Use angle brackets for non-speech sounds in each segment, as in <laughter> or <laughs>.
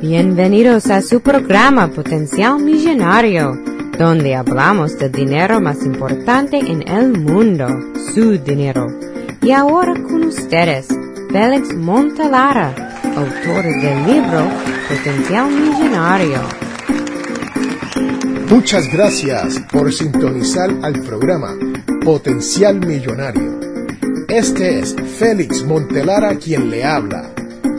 Bienvenidos a su programa Potencial Millonario, donde hablamos del dinero más importante en el mundo, su dinero. Y ahora con ustedes, Félix Montalara, autor del libro Potencial Millonario. Muchas gracias por sintonizar al programa Potencial Millonario. Este es Félix Montelara quien le habla.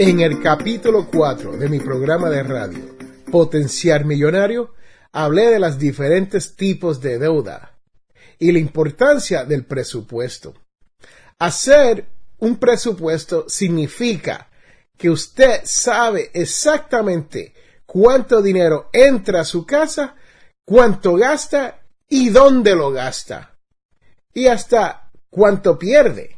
En el capítulo 4 de mi programa de radio, Potencial Millonario, hablé de los diferentes tipos de deuda y la importancia del presupuesto. Hacer un presupuesto significa que usted sabe exactamente cuánto dinero entra a su casa, cuánto gasta y dónde lo gasta. Y hasta cuánto pierde.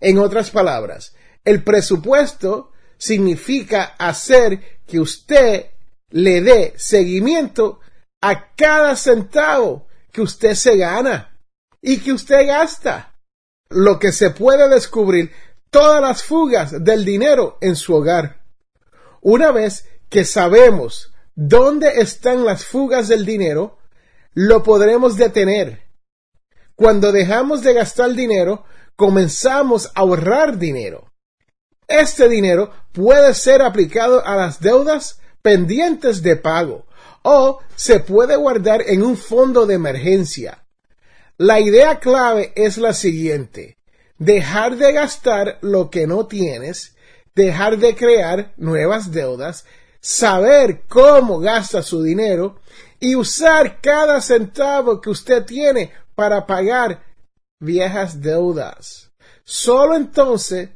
En otras palabras, el presupuesto significa hacer que usted le dé seguimiento a cada centavo que usted se gana y que usted gasta. Lo que se puede descubrir todas las fugas del dinero en su hogar. Una vez que sabemos dónde están las fugas del dinero, lo podremos detener. Cuando dejamos de gastar dinero, comenzamos a ahorrar dinero. Este dinero puede ser aplicado a las deudas pendientes de pago o se puede guardar en un fondo de emergencia. La idea clave es la siguiente. Dejar de gastar lo que no tienes, dejar de crear nuevas deudas, saber cómo gasta su dinero y usar cada centavo que usted tiene para pagar viejas deudas. Solo entonces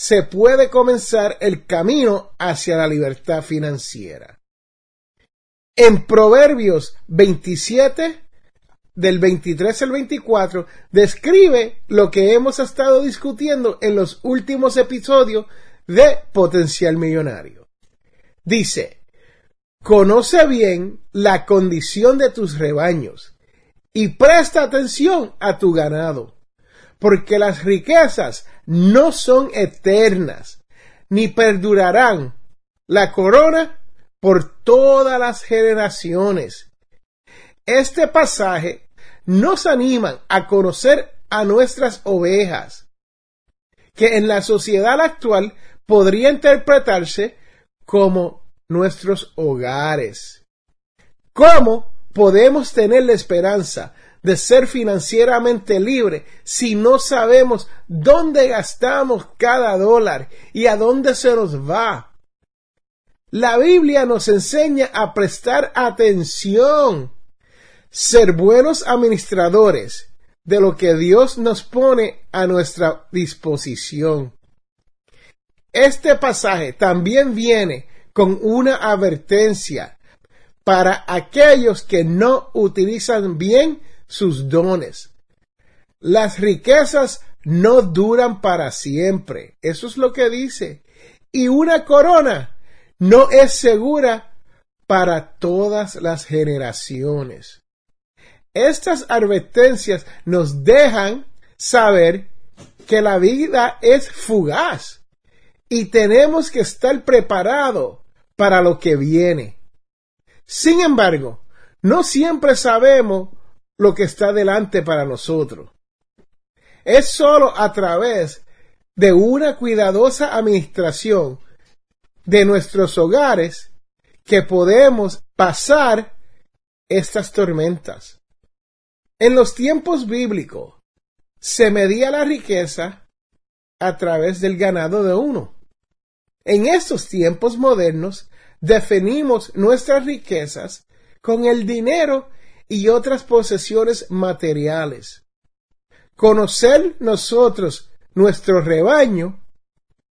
se puede comenzar el camino hacia la libertad financiera. En Proverbios 27, del 23 al 24, describe lo que hemos estado discutiendo en los últimos episodios de Potencial Millonario. Dice, conoce bien la condición de tus rebaños y presta atención a tu ganado porque las riquezas no son eternas, ni perdurarán la corona por todas las generaciones. Este pasaje nos anima a conocer a nuestras ovejas, que en la sociedad actual podría interpretarse como nuestros hogares. ¿Cómo podemos tener la esperanza de ser financieramente libre si no sabemos dónde gastamos cada dólar y a dónde se nos va. La Biblia nos enseña a prestar atención, ser buenos administradores de lo que Dios nos pone a nuestra disposición. Este pasaje también viene con una advertencia para aquellos que no utilizan bien sus dones. Las riquezas no duran para siempre. Eso es lo que dice. Y una corona no es segura para todas las generaciones. Estas advertencias nos dejan saber que la vida es fugaz y tenemos que estar preparados para lo que viene. Sin embargo, no siempre sabemos lo que está delante para nosotros. Es sólo a través de una cuidadosa administración de nuestros hogares que podemos pasar estas tormentas. En los tiempos bíblicos se medía la riqueza a través del ganado de uno. En estos tiempos modernos definimos nuestras riquezas con el dinero y otras posesiones materiales. Conocer nosotros nuestro rebaño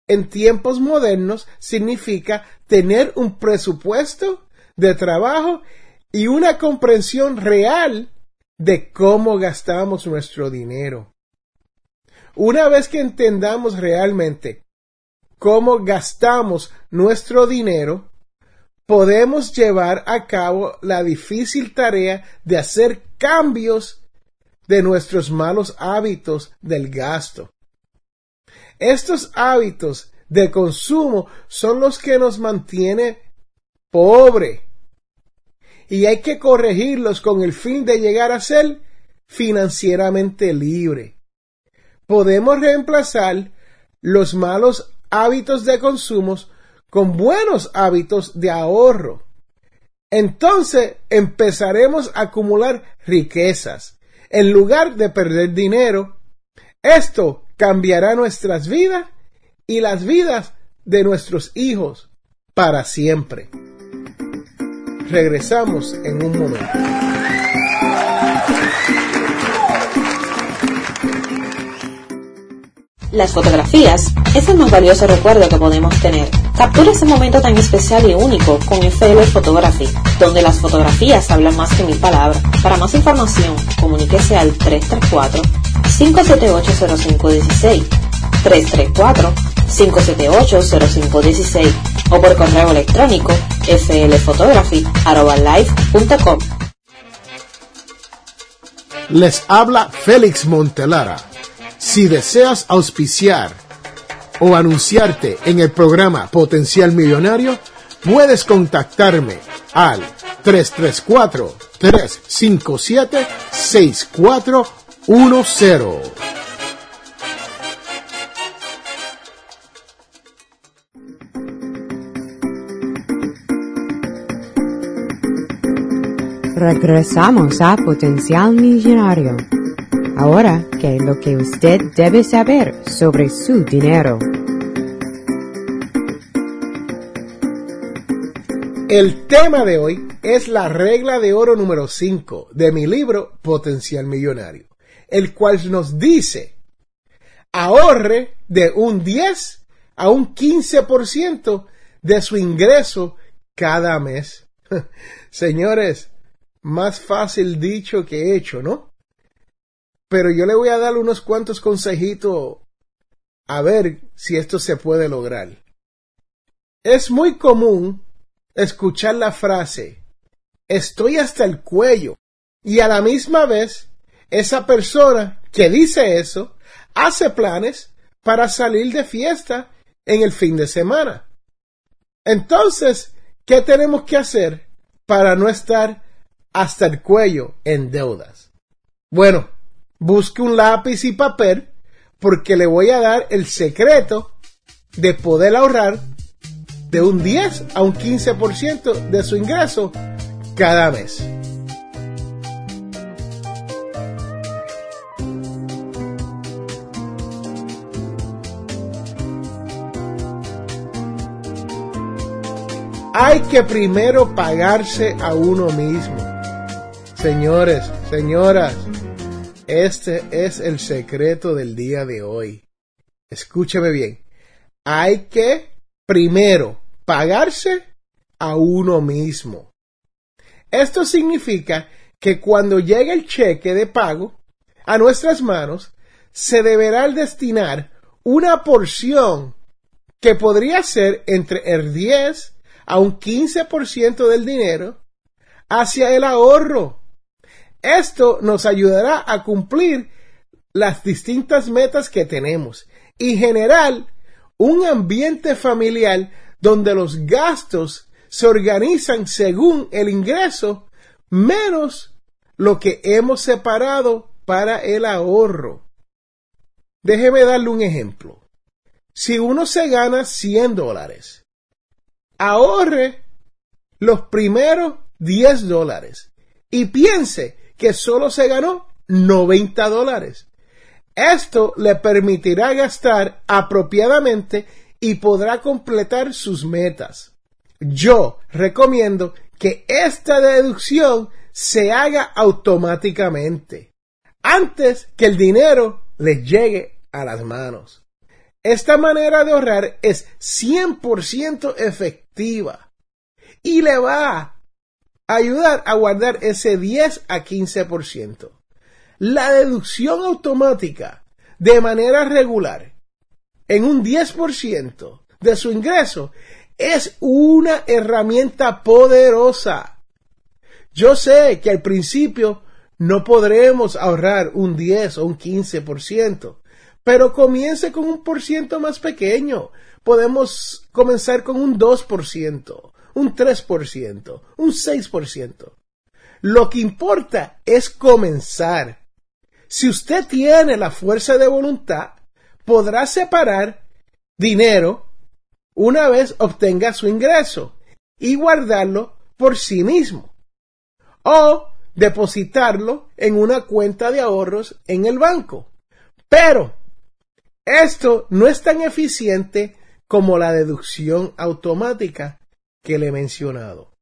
en tiempos modernos significa tener un presupuesto de trabajo y una comprensión real de cómo gastamos nuestro dinero. Una vez que entendamos realmente cómo gastamos nuestro dinero, podemos llevar a cabo la difícil tarea de hacer cambios de nuestros malos hábitos del gasto. Estos hábitos de consumo son los que nos mantienen pobre y hay que corregirlos con el fin de llegar a ser financieramente libre. Podemos reemplazar los malos hábitos de consumo con buenos hábitos de ahorro. Entonces empezaremos a acumular riquezas en lugar de perder dinero. Esto cambiará nuestras vidas y las vidas de nuestros hijos para siempre. Regresamos en un momento. Las fotografías es el más valioso recuerdo que podemos tener. Captura ese momento tan especial y único con FL Photography, donde las fotografías hablan más que mil palabras. Para más información, comuníquese al 334-578-0516, 334-578-0516 o por correo electrónico flphotography.com. Les habla Félix Montelara. Si deseas auspiciar o anunciarte en el programa Potencial Millonario, puedes contactarme al 334-357-6410. Regresamos a Potencial Millonario. Ahora, ¿qué es lo que usted debe saber sobre su dinero? El tema de hoy es la regla de oro número 5 de mi libro Potencial Millonario, el cual nos dice, ahorre de un 10 a un 15% de su ingreso cada mes. <laughs> Señores, más fácil dicho que hecho, ¿no? Pero yo le voy a dar unos cuantos consejitos a ver si esto se puede lograr. Es muy común escuchar la frase estoy hasta el cuello y a la misma vez esa persona que dice eso hace planes para salir de fiesta en el fin de semana. Entonces, ¿qué tenemos que hacer para no estar hasta el cuello en deudas. Bueno, busque un lápiz y papel porque le voy a dar el secreto de poder ahorrar de un 10 a un 15% de su ingreso cada mes. Hay que primero pagarse a uno mismo. Señores, señoras, este es el secreto del día de hoy. Escúcheme bien. Hay que primero pagarse a uno mismo. Esto significa que cuando llegue el cheque de pago a nuestras manos, se deberá destinar una porción que podría ser entre el 10 a un 15% del dinero hacia el ahorro esto nos ayudará a cumplir las distintas metas que tenemos y generar un ambiente familiar donde los gastos se organizan según el ingreso menos lo que hemos separado para el ahorro. Déjeme darle un ejemplo. Si uno se gana 100 dólares, ahorre los primeros 10 dólares y piense que solo se ganó 90 dólares. Esto le permitirá gastar apropiadamente y podrá completar sus metas. Yo recomiendo que esta deducción se haga automáticamente, antes que el dinero le llegue a las manos. Esta manera de ahorrar es 100% efectiva y le va ayudar a guardar ese 10 a 15%. La deducción automática de manera regular en un 10% de su ingreso es una herramienta poderosa. Yo sé que al principio no podremos ahorrar un 10 o un 15%, pero comience con un por ciento más pequeño. Podemos comenzar con un 2%, un 3%, un 6%. Lo que importa es comenzar. Si usted tiene la fuerza de voluntad, podrá separar dinero una vez obtenga su ingreso y guardarlo por sí mismo. O depositarlo en una cuenta de ahorros en el banco. Pero esto no es tan eficiente como la deducción automática que le he mencionado.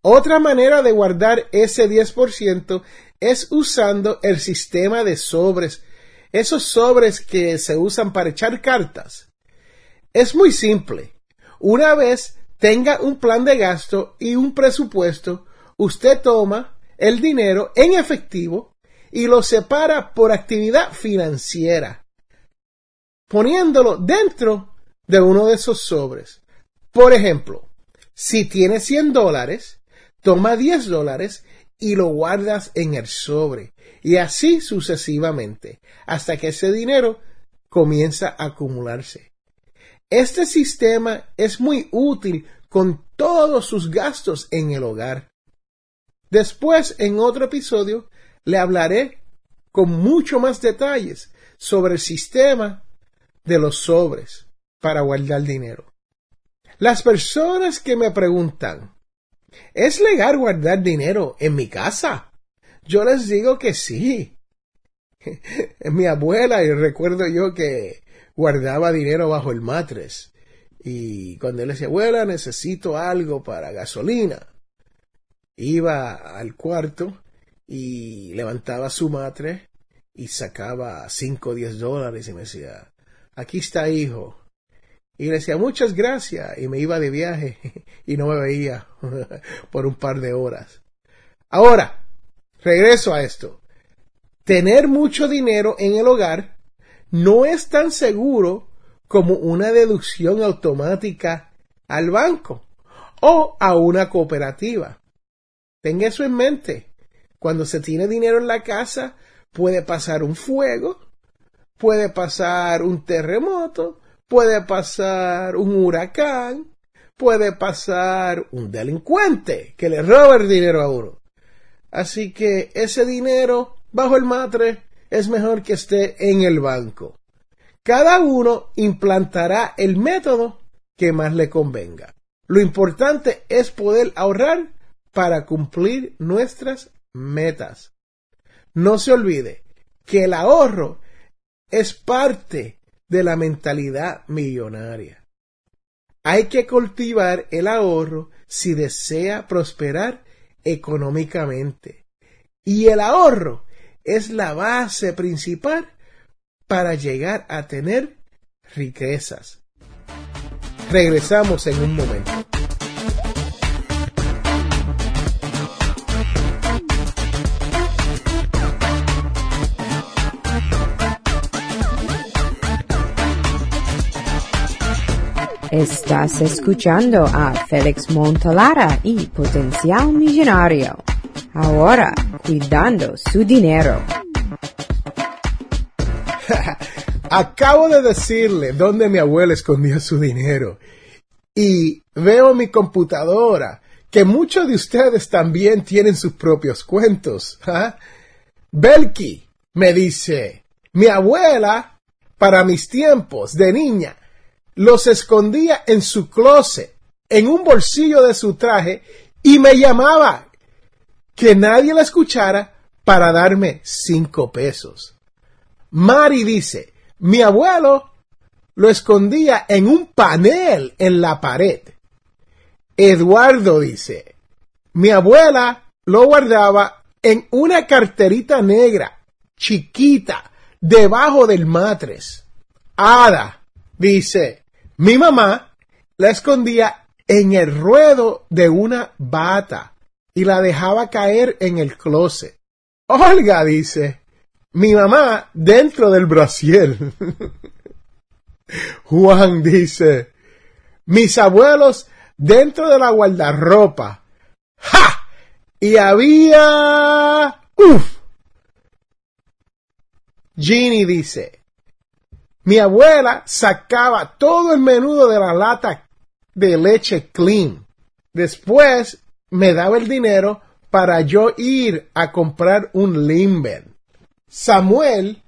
Otra manera de guardar ese 10% es usando el sistema de sobres, esos sobres que se usan para echar cartas. Es muy simple. Una vez tenga un plan de gasto y un presupuesto, usted toma el dinero en efectivo y lo separa por actividad financiera, poniéndolo dentro de uno de esos sobres. Por ejemplo, si tiene 100 dólares, toma 10 dólares y lo guardas en el sobre, y así sucesivamente, hasta que ese dinero comienza a acumularse. Este sistema es muy útil con todos sus gastos en el hogar. Después, en otro episodio, le hablaré con mucho más detalles sobre el sistema de los sobres para guardar dinero. Las personas que me preguntan, ¿es legal guardar dinero en mi casa? Yo les digo que sí. <laughs> mi abuela, y recuerdo yo que guardaba dinero bajo el matres. Y cuando le decía, abuela, necesito algo para gasolina iba al cuarto y levantaba su madre y sacaba cinco o diez dólares y me decía, aquí está hijo. Y le decía, muchas gracias. Y me iba de viaje <laughs> y no me veía <laughs> por un par de horas. Ahora, regreso a esto. Tener mucho dinero en el hogar no es tan seguro como una deducción automática al banco o a una cooperativa. Tenga eso en mente. Cuando se tiene dinero en la casa, puede pasar un fuego, puede pasar un terremoto, puede pasar un huracán, puede pasar un delincuente que le roba el dinero a uno. Así que ese dinero bajo el matre es mejor que esté en el banco. Cada uno implantará el método que más le convenga. Lo importante es poder ahorrar para cumplir nuestras metas. No se olvide que el ahorro es parte de la mentalidad millonaria. Hay que cultivar el ahorro si desea prosperar económicamente. Y el ahorro es la base principal para llegar a tener riquezas. Regresamos en un momento. Estás escuchando a Félix Montalara y Potencial Millonario. Ahora, cuidando su dinero. <laughs> Acabo de decirle dónde mi abuela escondía su dinero. Y veo mi computadora que muchos de ustedes también tienen sus propios cuentos. ¿ah? Belki me dice, mi abuela, para mis tiempos de niña, los escondía en su closet, en un bolsillo de su traje, y me llamaba que nadie la escuchara para darme cinco pesos. Mari dice, mi abuelo lo escondía en un panel en la pared. Eduardo dice, mi abuela lo guardaba en una carterita negra, chiquita, debajo del matres. Ada Dice, mi mamá la escondía en el ruedo de una bata y la dejaba caer en el closet. Olga dice, mi mamá dentro del brasiel. <laughs> Juan dice, mis abuelos dentro de la guardarropa. ¡Ja! Y había... ¡Uf! Ginny dice, mi abuela sacaba todo el menudo de la lata de leche clean. Después me daba el dinero para yo ir a comprar un limber. Samuel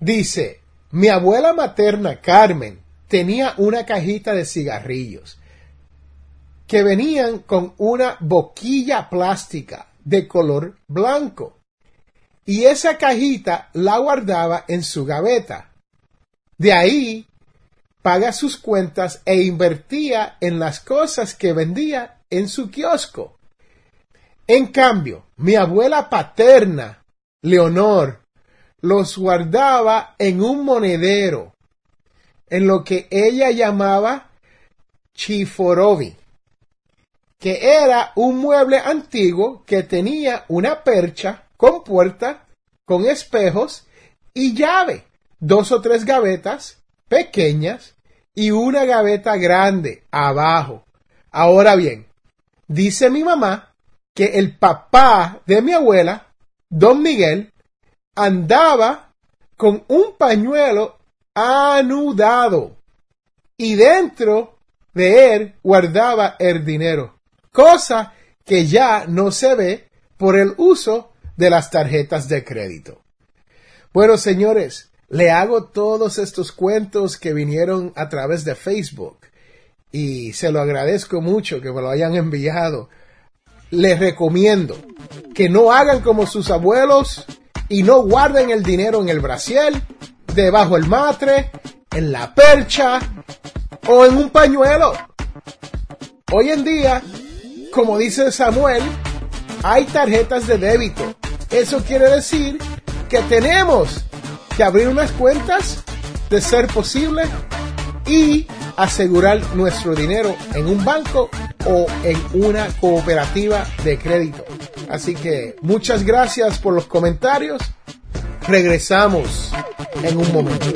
dice, mi abuela materna Carmen tenía una cajita de cigarrillos que venían con una boquilla plástica de color blanco. Y esa cajita la guardaba en su gaveta. De ahí paga sus cuentas e invertía en las cosas que vendía en su kiosco. En cambio, mi abuela paterna, Leonor, los guardaba en un monedero, en lo que ella llamaba chiforovi, que era un mueble antiguo que tenía una percha con puerta, con espejos y llave, dos o tres gavetas pequeñas y una gaveta grande abajo. Ahora bien, dice mi mamá que el papá de mi abuela, don Miguel, andaba con un pañuelo anudado y dentro de él guardaba el dinero, cosa que ya no se ve por el uso de las tarjetas de crédito. Bueno, señores, le hago todos estos cuentos que vinieron a través de Facebook y se lo agradezco mucho que me lo hayan enviado. Les recomiendo que no hagan como sus abuelos y no guarden el dinero en el brasiel, debajo el matre, en la percha o en un pañuelo. Hoy en día, como dice Samuel, hay tarjetas de débito. Eso quiere decir que tenemos que abrir unas cuentas de ser posible y asegurar nuestro dinero en un banco o en una cooperativa de crédito. Así que muchas gracias por los comentarios. Regresamos en un momento.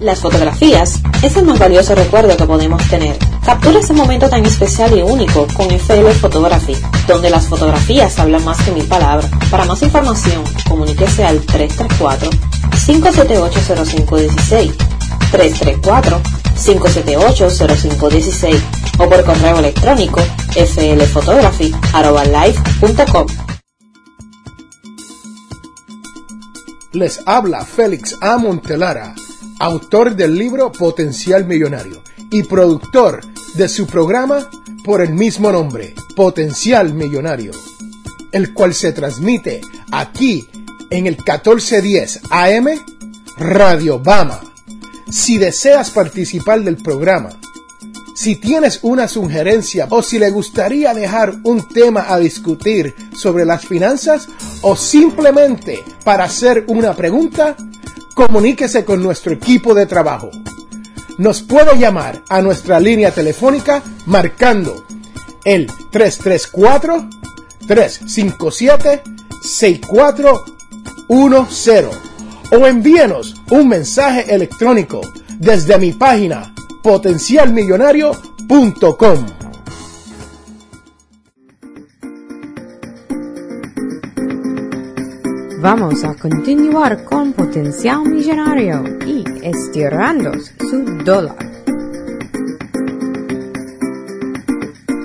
Las fotografías es el más valioso recuerdo que podemos tener. Captura ese momento tan especial y único con FL Photography, donde las fotografías hablan más que mil palabras. Para más información, comuníquese al 334-578-0516, 334-578-0516 o por correo electrónico flphotography.com. Les habla Félix A. Montelara autor del libro Potencial Millonario y productor de su programa por el mismo nombre, Potencial Millonario, el cual se transmite aquí en el 1410 AM Radio Bama. Si deseas participar del programa, si tienes una sugerencia o si le gustaría dejar un tema a discutir sobre las finanzas o simplemente para hacer una pregunta, comuníquese con nuestro equipo de trabajo. Nos puede llamar a nuestra línea telefónica marcando el 334-357-6410 o envíenos un mensaje electrónico desde mi página potencialmillonario.com. Vamos a continuar con Potencial Millonario y estirando su dólar.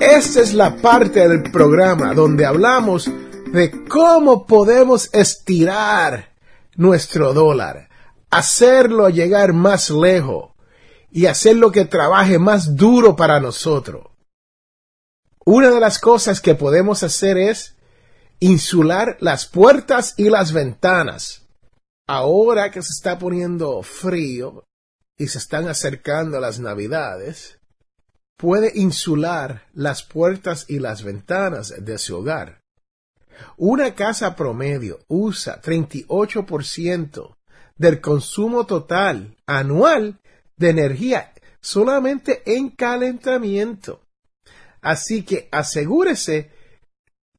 Esta es la parte del programa donde hablamos de cómo podemos estirar nuestro dólar, hacerlo llegar más lejos y hacerlo que trabaje más duro para nosotros. Una de las cosas que podemos hacer es insular las puertas y las ventanas. Ahora que se está poniendo frío y se están acercando las navidades, puede insular las puertas y las ventanas de su hogar. Una casa promedio usa 38% del consumo total anual de energía solamente en calentamiento. Así que asegúrese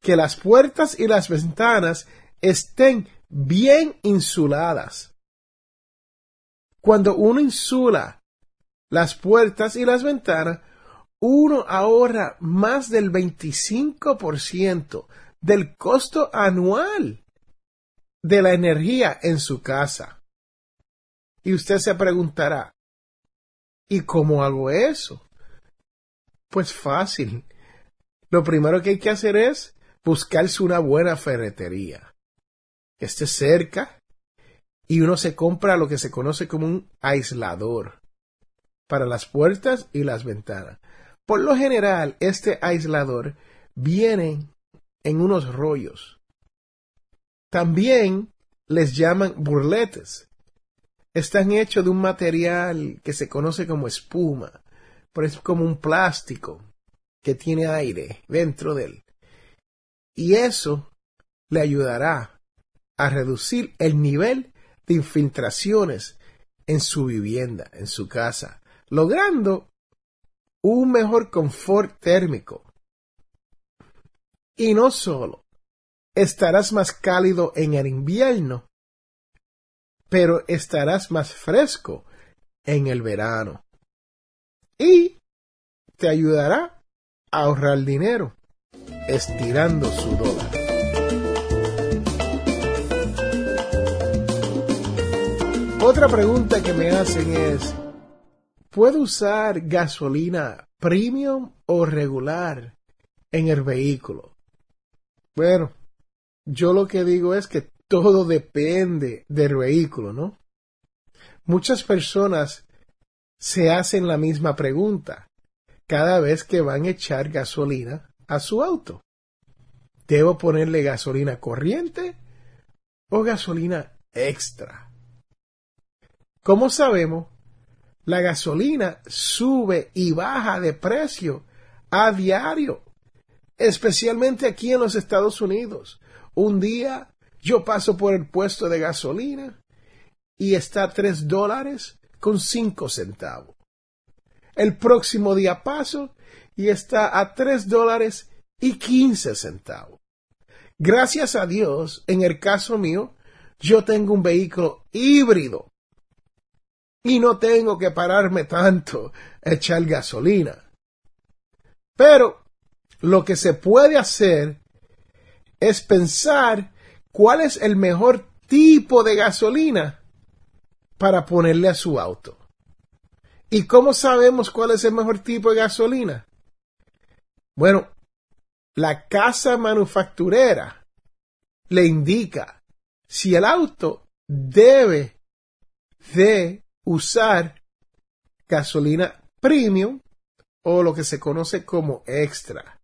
que las puertas y las ventanas estén bien insuladas. Cuando uno insula las puertas y las ventanas, uno ahorra más del 25% del costo anual de la energía en su casa. Y usted se preguntará, ¿y cómo hago eso? Pues fácil. Lo primero que hay que hacer es buscarse una buena ferretería que esté cerca y uno se compra lo que se conoce como un aislador para las puertas y las ventanas. Por lo general, este aislador viene en unos rollos. También les llaman burletes. Están hechos de un material que se conoce como espuma, pero es como un plástico que tiene aire dentro de él. Y eso le ayudará a reducir el nivel de infiltraciones en su vivienda, en su casa, logrando un mejor confort térmico. Y no solo, estarás más cálido en el invierno, pero estarás más fresco en el verano. Y te ayudará a ahorrar dinero, estirando su dólar. Otra pregunta que me hacen es, ¿Puedo usar gasolina premium o regular en el vehículo? Bueno, yo lo que digo es que todo depende del vehículo, ¿no? Muchas personas se hacen la misma pregunta cada vez que van a echar gasolina a su auto. ¿Debo ponerle gasolina corriente o gasolina extra? Como sabemos, la gasolina sube y baja de precio a diario, especialmente aquí en los Estados Unidos. Un día yo paso por el puesto de gasolina y está a tres dólares con cinco centavos. El próximo día paso y está a tres dólares y quince centavos. Gracias a Dios, en el caso mío, yo tengo un vehículo híbrido y no tengo que pararme tanto a echar gasolina. Pero lo que se puede hacer es pensar cuál es el mejor tipo de gasolina para ponerle a su auto. ¿Y cómo sabemos cuál es el mejor tipo de gasolina? Bueno, la casa manufacturera le indica si el auto debe de usar gasolina premium o lo que se conoce como extra.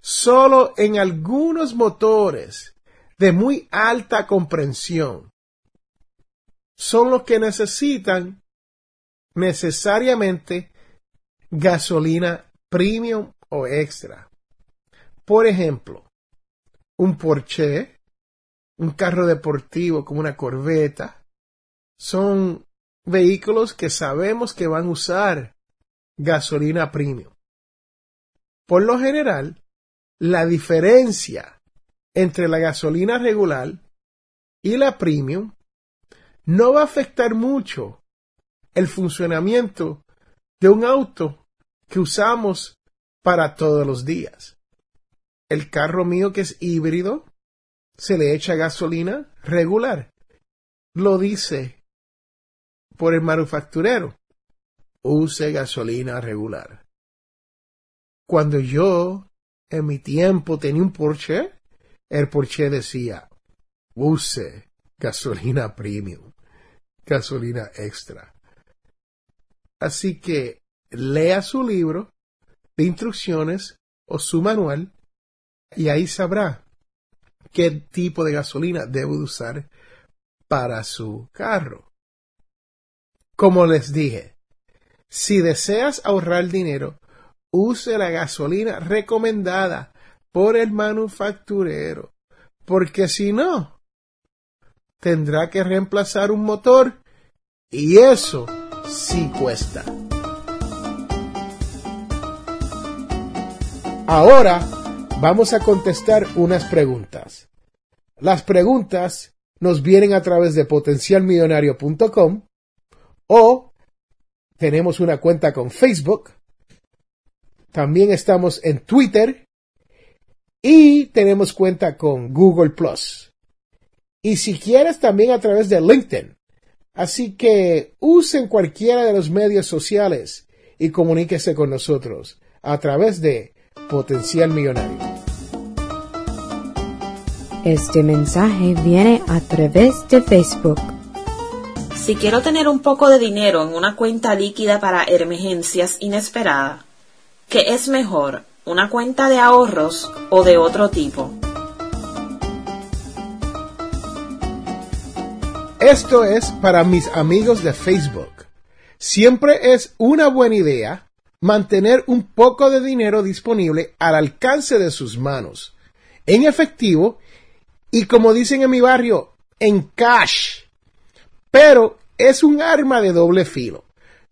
Solo en algunos motores de muy alta comprensión son los que necesitan necesariamente gasolina premium o extra. Por ejemplo, un Porsche, un carro deportivo como una Corvette, son vehículos que sabemos que van a usar gasolina premium. Por lo general, la diferencia entre la gasolina regular y la premium no va a afectar mucho el funcionamiento de un auto que usamos para todos los días. El carro mío que es híbrido se le echa gasolina regular. Lo dice por el manufacturero. Use gasolina regular. Cuando yo en mi tiempo tenía un Porsche, el Porsche decía, use gasolina premium, gasolina extra. Así que lea su libro de instrucciones o su manual y ahí sabrá qué tipo de gasolina debe usar para su carro. Como les dije, si deseas ahorrar dinero, use la gasolina recomendada por el manufacturero. porque si no, tendrá que reemplazar un motor y eso sí cuesta. Ahora vamos a contestar unas preguntas. Las preguntas nos vienen a través de potencialmillonario.com o tenemos una cuenta con Facebook. También estamos en Twitter y tenemos cuenta con Google Plus. Y si quieres también a través de LinkedIn. Así que usen cualquiera de los medios sociales y comuníquese con nosotros a través de Potencial Millonario. Este mensaje viene a través de Facebook. Si quiero tener un poco de dinero en una cuenta líquida para emergencias inesperadas, ¿qué es mejor, una cuenta de ahorros o de otro tipo? Esto es para mis amigos de Facebook. Siempre es una buena idea mantener un poco de dinero disponible al alcance de sus manos, en efectivo y como dicen en mi barrio, en cash. Pero es un arma de doble filo,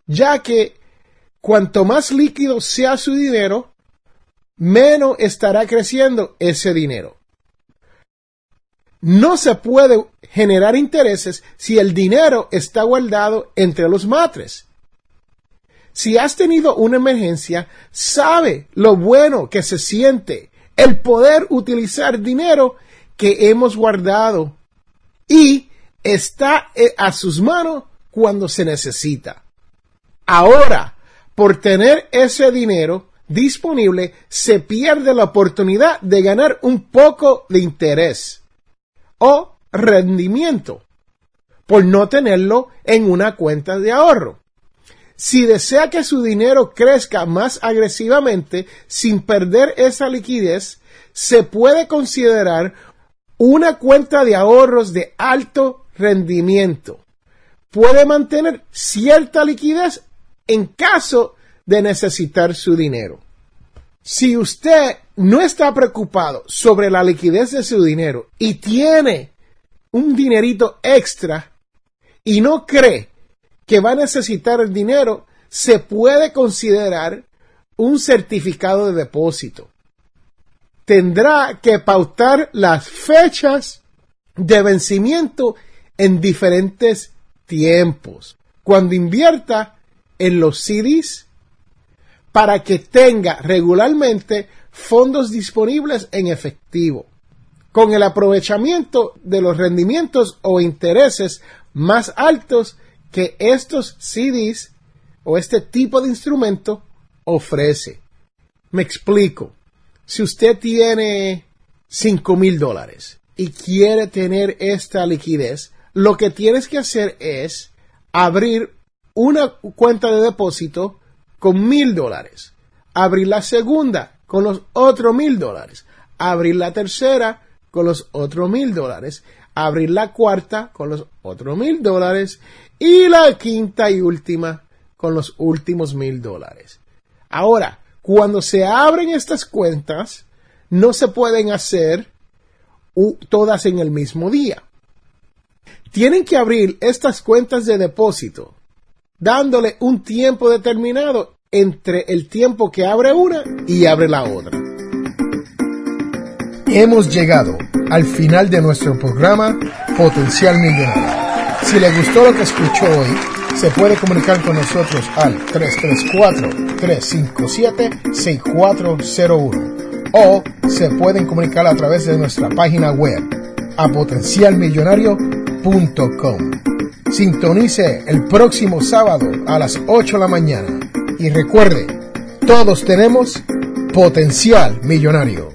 ya que cuanto más líquido sea su dinero, menos estará creciendo ese dinero. No se puede generar intereses si el dinero está guardado entre los matres. Si has tenido una emergencia, sabe lo bueno que se siente el poder utilizar dinero que hemos guardado y está eh, a sus manos cuando se necesita. Ahora, por tener ese dinero disponible, se pierde la oportunidad de ganar un poco de interés o rendimiento por no tenerlo en una cuenta de ahorro. Si desea que su dinero crezca más agresivamente sin perder esa liquidez, se puede considerar una cuenta de ahorros de alto rendimiento. Puede mantener cierta liquidez en caso de necesitar su dinero. Si usted no está preocupado sobre la liquidez de su dinero y tiene un dinerito extra y no cree que va a necesitar el dinero, se puede considerar un certificado de depósito. Tendrá que pautar las fechas de vencimiento en diferentes tiempos. Cuando invierta en los CDs, para que tenga regularmente fondos disponibles en efectivo, con el aprovechamiento de los rendimientos o intereses más altos que estos CDs o este tipo de instrumento ofrece. Me explico. Si usted tiene 5 mil dólares y quiere tener esta liquidez, lo que tienes que hacer es abrir una cuenta de depósito con mil dólares, abrir la segunda con los otros mil dólares, abrir la tercera con los otros mil dólares, abrir la cuarta con los otros mil dólares y la quinta y última con los últimos mil dólares. Ahora, cuando se abren estas cuentas, no se pueden hacer todas en el mismo día. Tienen que abrir estas cuentas de depósito dándole un tiempo determinado entre el tiempo que abre una y abre la otra. Hemos llegado al final de nuestro programa Potencial Millonario. Si le gustó lo que escuchó hoy, se puede comunicar con nosotros al 334-357-6401 o se pueden comunicar a través de nuestra página web a potencialmillonario.com. Sintonice el próximo sábado a las 8 de la mañana y recuerde, todos tenemos potencial millonario.